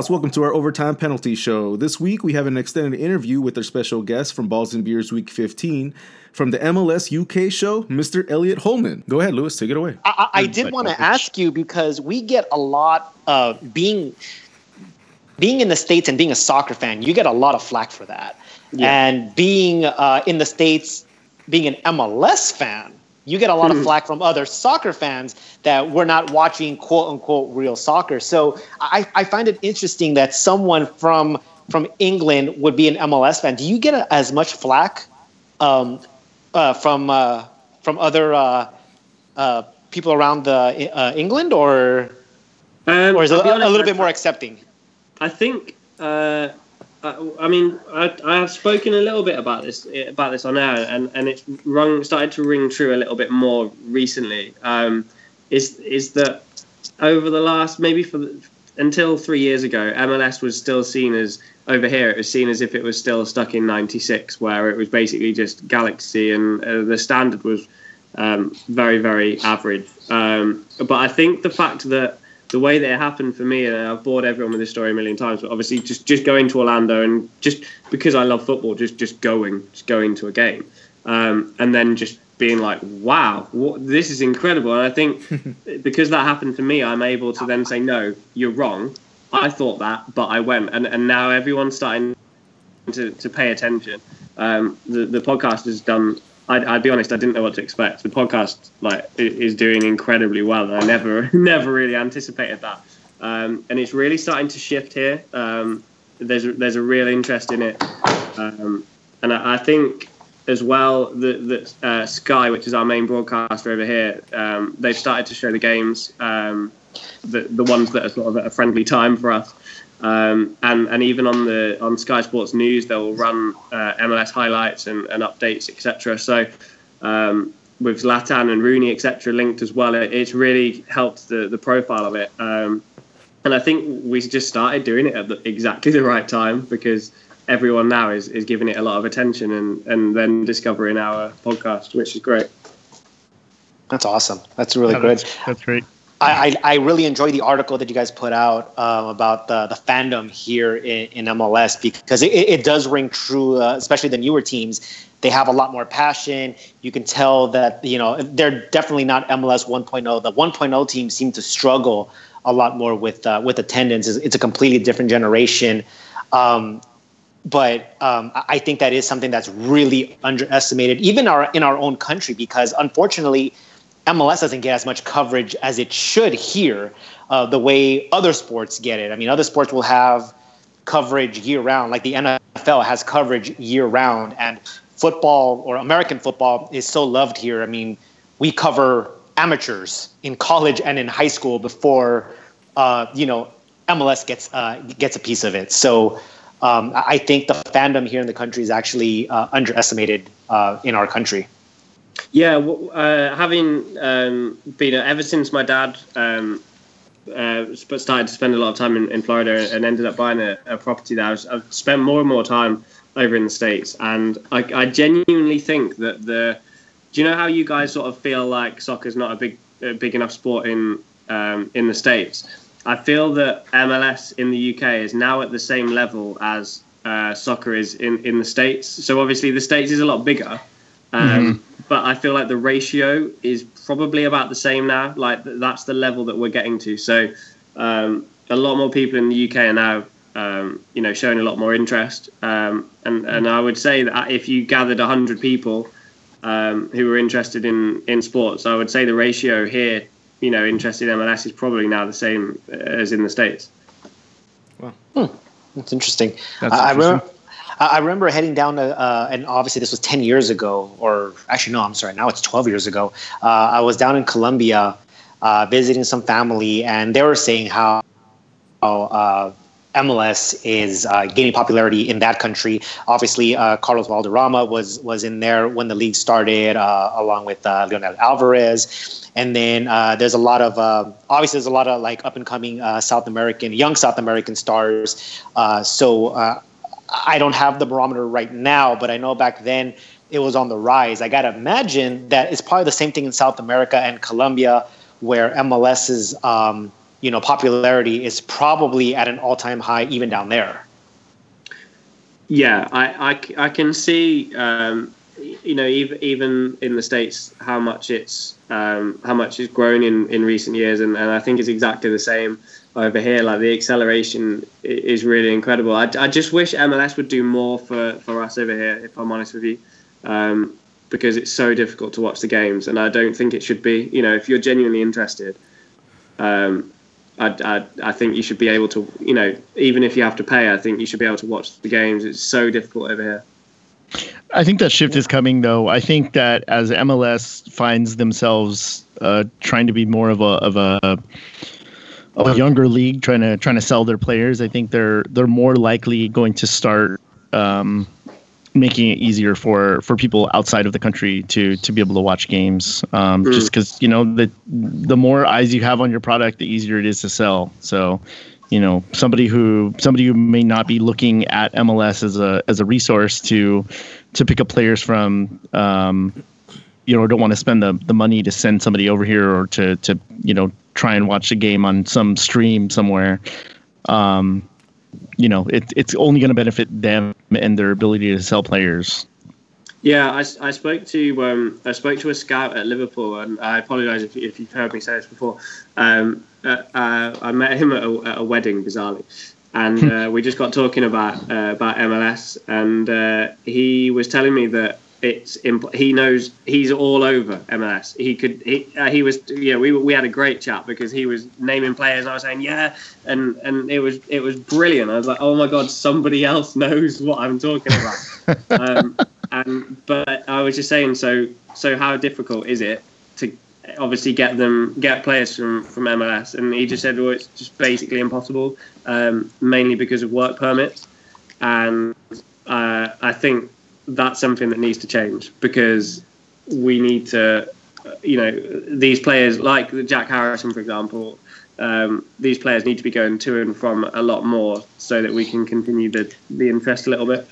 Pals, welcome to our Overtime Penalty Show. This week we have an extended interview with our special guest from Balls and Beers Week 15 from the MLS UK show, Mr. Elliot Holman. Go ahead, Lewis, take it away. I, I did want to ask you because we get a lot of being being in the states and being a soccer fan. You get a lot of flack for that, yeah. and being uh, in the states, being an MLS fan you get a lot of hmm. flack from other soccer fans that we're not watching quote unquote real soccer. So I, I find it interesting that someone from from England would be an MLS fan. Do you get a, as much flack um, uh, from uh, from other uh, uh people around the, uh, England, or um, or is it a, honest, a little bit more accepting? I think uh, I, mean, I, I have spoken a little bit about this about this on air, and, and it's rung started to ring true a little bit more recently. Um, is is that over the last maybe for the, until three years ago, MLS was still seen as over here. It was seen as if it was still stuck in '96, where it was basically just Galaxy, and uh, the standard was um, very very average. Um, but I think the fact that the way that it happened for me, and I've bored everyone with this story a million times, but obviously just just going to Orlando and just because I love football, just just going, just going to a game, um, and then just being like, wow, what, this is incredible. And I think because that happened for me, I'm able to then say, no, you're wrong. I thought that, but I went, and and now everyone's starting to to pay attention. Um, the the podcast has done I'd, I'd, be honest, I didn't know what to expect. The podcast like is doing incredibly well. I never never really anticipated that, um, and it's really starting to shift here. Um, there's there's a real interest in it, um, and I, I, think as well that that uh, Sky, which is our main broadcaster over here, um, they've started to show the games, um, the the ones that are sort of at a friendly time for us. Um, and and even on the on Sky Sports News, they'll run uh, MLS highlights and, and updates, etc. So um, with Zlatan and Rooney, etc., linked as well, it, it's really helped the the profile of it. Um, and I think we just started doing it at the, exactly the right time because everyone now is, is giving it a lot of attention and, and then discovering our podcast, which is great. That's awesome. That's really yeah, good. That's, that's great. I, I, really enjoy the article that you guys put out um, about the, the fandom here in, in MLS because it, it does ring true, uh, especially the newer teams. They have a lot more passion. You can tell that you know they're definitely not MLS 1.0. The 1.0 teams seem to struggle a lot more with uh, with attendance. It's, a completely different generation. Um, but um, I think that is something that's really underestimated, even our in our own country, because unfortunately MLS doesn't get as much coverage as it should here, uh, the way other sports get it. I mean, other sports will have coverage year round, like the NFL has coverage year round, and football or American football is so loved here. I mean, we cover amateurs in college and in high school before, uh, you know, MLS gets uh, gets a piece of it. So. Um, I think the fandom here in the country is actually uh, underestimated uh, in our country. Yeah, uh, having um, been ever since my dad um, uh, started to spend a lot of time in, in Florida and ended up buying a, a property there, I have spent more and more time over in the states, and I, I, genuinely think that the. Do you know how you guys sort of feel like soccer's not a big a big enough sport in um, in the states? I feel that MLS in the UK is now at the same level as uh, soccer is in, in the states. So obviously the states is a lot bigger. Um, mm-hmm but I feel like the ratio is probably about the same now. Like that's the level that we're getting to. So um, a lot more people in the UK are now, um, you know, showing a lot more interest. Um, and and I would say that if you gathered hundred people um, who were interested in in sports, I would say the ratio here, you know, interested in MLS is probably now the same as in the states. Wow, hmm. that's interesting. That's I, interesting. I remember. I remember heading down to, uh, and obviously this was 10 years ago, or actually, no, I'm sorry, now it's 12 years ago. Uh, I was down in Colombia uh, visiting some family, and they were saying how, uh, MLS is uh, gaining popularity in that country. Obviously, uh, Carlos Valderrama was was in there when the league started, along with Leonel Alvarez. And then there's a lot of obviously there's a lot of like up and coming South American, young South American stars. so I don't have the barometer right now, but I know back then it was on the rise. I got to imagine that it's probably the same thing in South America and Colombia, where MLS's um, you know popularity is probably at an all-time high even down there. Yeah, I I, I can see um, you know even even in the states how much it's um, how much it's grown in in recent years, and, and I think it's exactly the same over here. Like the acceleration is really incredible. I, I just wish MLS would do more for for us over here. If I'm honest with you. Um, because it's so difficult to watch the games, and I don't think it should be. You know, if you're genuinely interested, um, I, I, I think you should be able to, you know, even if you have to pay, I think you should be able to watch the games. It's so difficult over here. I think that shift is coming, though. I think that as MLS finds themselves uh, trying to be more of a of a a younger league, trying to trying to sell their players, I think they're they're more likely going to start um, making it easier for for people outside of the country to to be able to watch games um, mm. just because you know the the more eyes you have on your product the easier it is to sell so you know somebody who somebody who may not be looking at MLS as a as a resource to to pick up players from um, you know don't want to spend the, the money to send somebody over here or to to you know try and watch a game on some stream somewhere um, you know, it, it's only going to benefit them and their ability to sell players. Yeah, I, I spoke to um, I spoke to a scout at Liverpool, and I apologise if, if you've heard me say this before. Um, uh, uh, I met him at a, at a wedding, bizarrely, and uh, we just got talking about uh, about MLS, and uh, he was telling me that it's imp- he knows he's all over MLS. He could he uh, he was yeah we we had a great chat because he was naming players. I was saying yeah, and and it was it was brilliant. I was like oh my god, somebody else knows what I'm talking about. um, and but I was just saying so so how difficult is it to obviously get them get players from from MLS? And he just said well it's just basically impossible, um, mainly because of work permits, and uh, I think that's something that needs to change because we need to, you know, these players like Jack Harrison, for example, um, these players need to be going to and from a lot more so that we can continue the, the interest a little bit.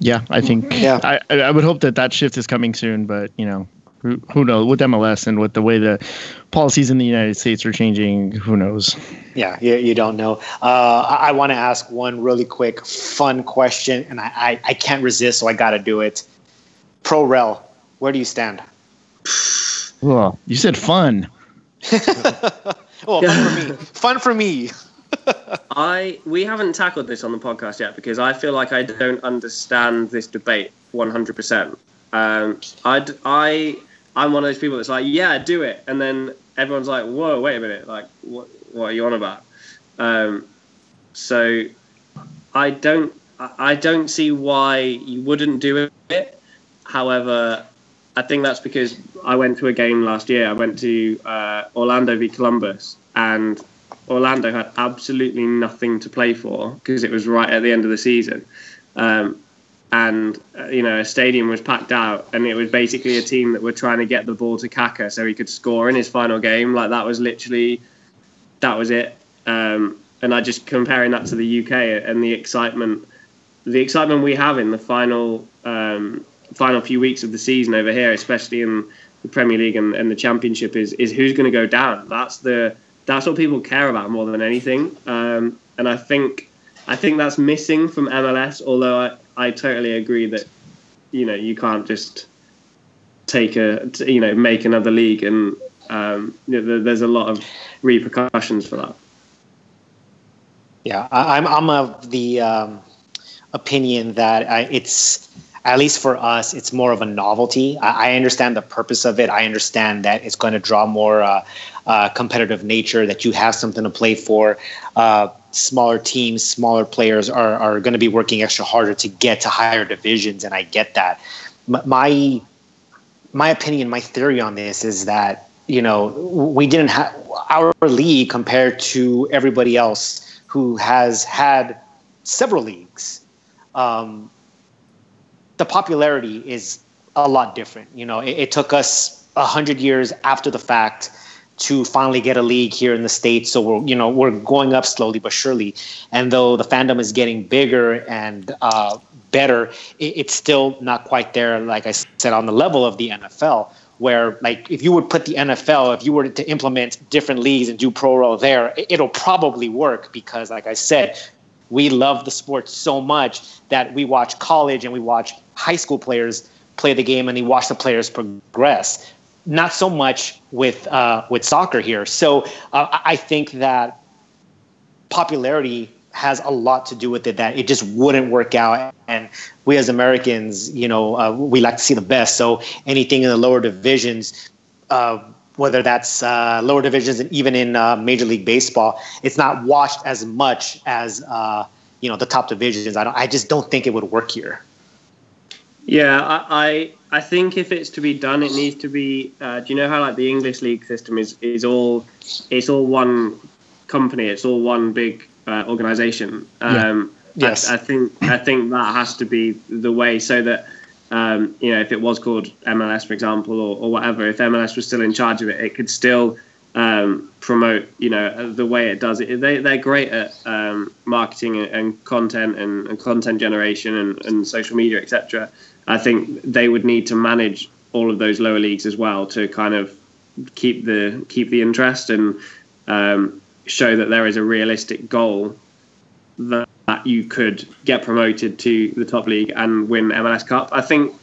Yeah, I think. Yeah, I, I would hope that that shift is coming soon, but you know, who, who knows with MLS and with the way the policies in the United States are changing, who knows? Yeah, you, you don't know. Uh, I, I want to ask one really quick, fun question, and I, I, I can't resist, so I got to do it. Pro Rel, where do you stand? Well, you said fun. well, fun for me. Fun for me. I we haven't tackled this on the podcast yet because I feel like I don't understand this debate 100%. Um, I I I'm one of those people that's like, yeah, do it, and then everyone's like, whoa, wait a minute, like, what what are you on about? Um, so I don't I don't see why you wouldn't do it. However, I think that's because I went to a game last year. I went to uh, Orlando v Columbus, and Orlando had absolutely nothing to play for because it was right at the end of the season. Um, and uh, you know a stadium was packed out and it was basically a team that were trying to get the ball to Kaka so he could score in his final game. Like that was literally that was it. Um, and I just comparing that to the UK and the excitement the excitement we have in the final um, final few weeks of the season over here especially in the Premier League and, and the Championship is is who's going to go down. That's the that's what people care about more than anything. Um, and I think I think that's missing from MLS although I I totally agree that you know you can't just take a you know make another league and um, you know, there's a lot of repercussions for that. Yeah, I, am I'm of the um, opinion that I, it's at least for us, it's more of a novelty. I, I understand the purpose of it. I understand that it's going to draw more uh, uh, competitive nature, that you have something to play for. Uh, smaller teams, smaller players are, are going to be working extra harder to get to higher divisions, and I get that. My my opinion, my theory on this is that you know we didn't have our league compared to everybody else who has had several leagues. Um, the popularity is a lot different. You know, it, it took us a hundred years after the fact to finally get a league here in the states. So we're you know we're going up slowly but surely. And though the fandom is getting bigger and uh, better, it, it's still not quite there. Like I said, on the level of the NFL. where like if you would put the NFL, if you were to implement different leagues and do pro rel there, it'll probably work because, like I said, we love the sport so much that we watch college and we watch high school players play the game and we watch the players progress. Not so much with uh, with soccer here. So uh, I think that popularity has a lot to do with it that it just wouldn't work out. And we as americans you know uh, we like to see the best. So anything in the lower divisions uh, whether that's uh, lower divisions and even in uh, major league baseball it's not watched as much as uh, you know the top divisions. I, don't, I just don't think it would work here yeah I, I, I think if it's to be done it needs to be uh, do you know how like the english league system is is all it's all one company it's all one big uh, organization. Um, yeah. Yes, I, I, think I think that has to be the way so that um, you know if it was called MLS, for example, or, or, whatever, if MLS was still in charge of it, it could still um, promote you know the way it does it. They they're great at um, marketing and, content and, and, content generation and, and social media, etc. I think they would need to manage all of those lower leagues as well to kind of keep the keep the interest and um, show that there is a realistic goal that, that you could get promoted to the top league and win MLS Cup. I think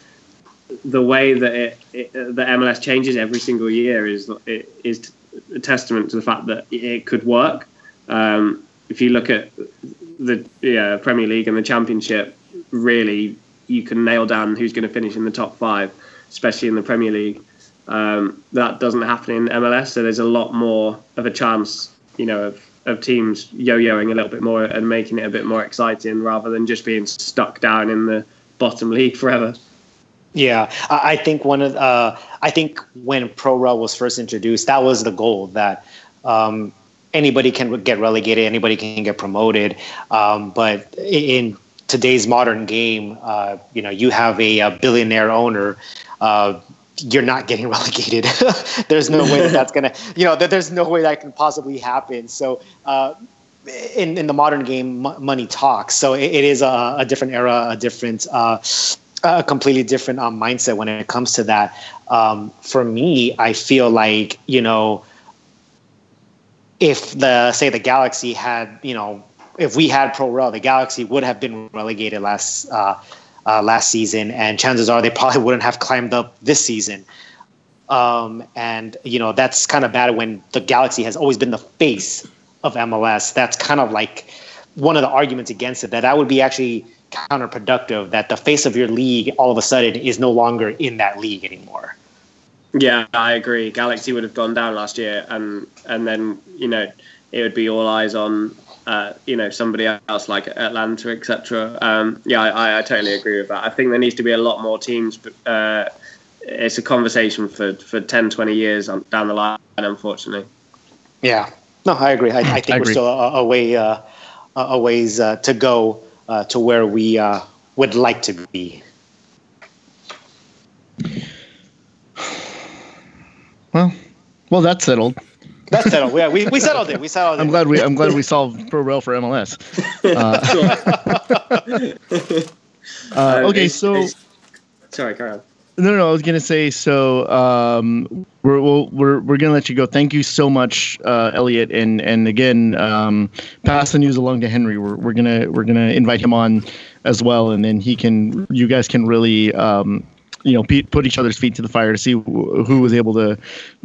the way that it, it the MLS changes every single year is is a testament to the fact that it could work. Um, if you look at the yeah, Premier League and the Championship, really you can nail down who's going to finish in the top five, especially in the Premier League. Um, that doesn't happen in MLS, so there's a lot more of a chance you know, of, of teams yo-yoing a little bit more and making it a bit more exciting rather than just being stuck down in the bottom league forever. Yeah, I think one of uh, I think when Pro Rel was first introduced, that was the goal that um, anybody can get relegated, anybody can get promoted. Um, but in today's modern game, uh, you know, you have a, a billionaire owner uh, you're not getting relegated. there's no way that that's gonna, you know, that there's no way that can possibly happen. So, uh, in in the modern game, m- money talks. So it, it is a, a, different era, a different, uh, a completely different um, mindset when it comes to that. Um, for me, I feel like you know, if the say the Galaxy had, you know, if we had Pro Rel, the Galaxy would have been relegated last. Uh, uh, last season, and chances are they probably wouldn't have climbed up this season. Um, and you know that's kind of bad when the Galaxy has always been the face of MLS. That's kind of like one of the arguments against it. That that would be actually counterproductive. That the face of your league all of a sudden is no longer in that league anymore. Yeah, I agree. Galaxy would have gone down last year, and and then you know it would be all eyes on uh, you know somebody else like Atlanta, etc. Um, yeah, I, I, totally agree with that. I think there needs to be a lot more teams. Uh, it's a conversation for, for 10, 20 years down the line, unfortunately. Yeah, no, I agree. I, I think I we're still a, a way uh, a ways uh, to go uh, to where we uh, would like to be. Well, well, that's settled. That's settled. Yeah, we, we settled it. We settled it. I'm glad we I'm glad we solved pro rel for MLS. Uh, uh, okay, so sorry, Carl. No, no, no, I was gonna say. So um, we're we're we're, we're gonna let you go. Thank you so much, uh, Elliot, and and again, um, pass the news along to Henry. We're we're gonna we're gonna invite him on as well, and then he can. You guys can really um, you know put each other's feet to the fire to see who was able to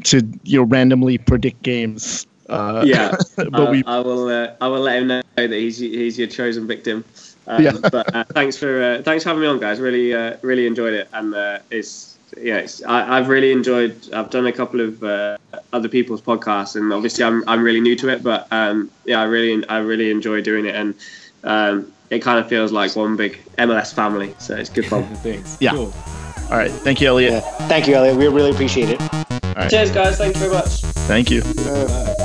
to you know randomly predict games. Uh, yeah, but we I will uh, I will let him know that he's he's your chosen victim. Um, yeah. but uh, thanks for uh, thanks for having me on, guys. Really uh, really enjoyed it, and uh, it's yeah, it's, I, have really enjoyed. I've done a couple of other people's podcasts, and obviously I'm I'm really new to it, but um, yeah, I really I really enjoy doing it, and um, it kind of feels like one big MLS family. So it's good fun. Thanks. Yeah. Cool. All right. Thank you, Elliot. Yeah. Thank you, Elliot. We really appreciate it. Cheers, guys. Thank you very much. Thank you. Uh,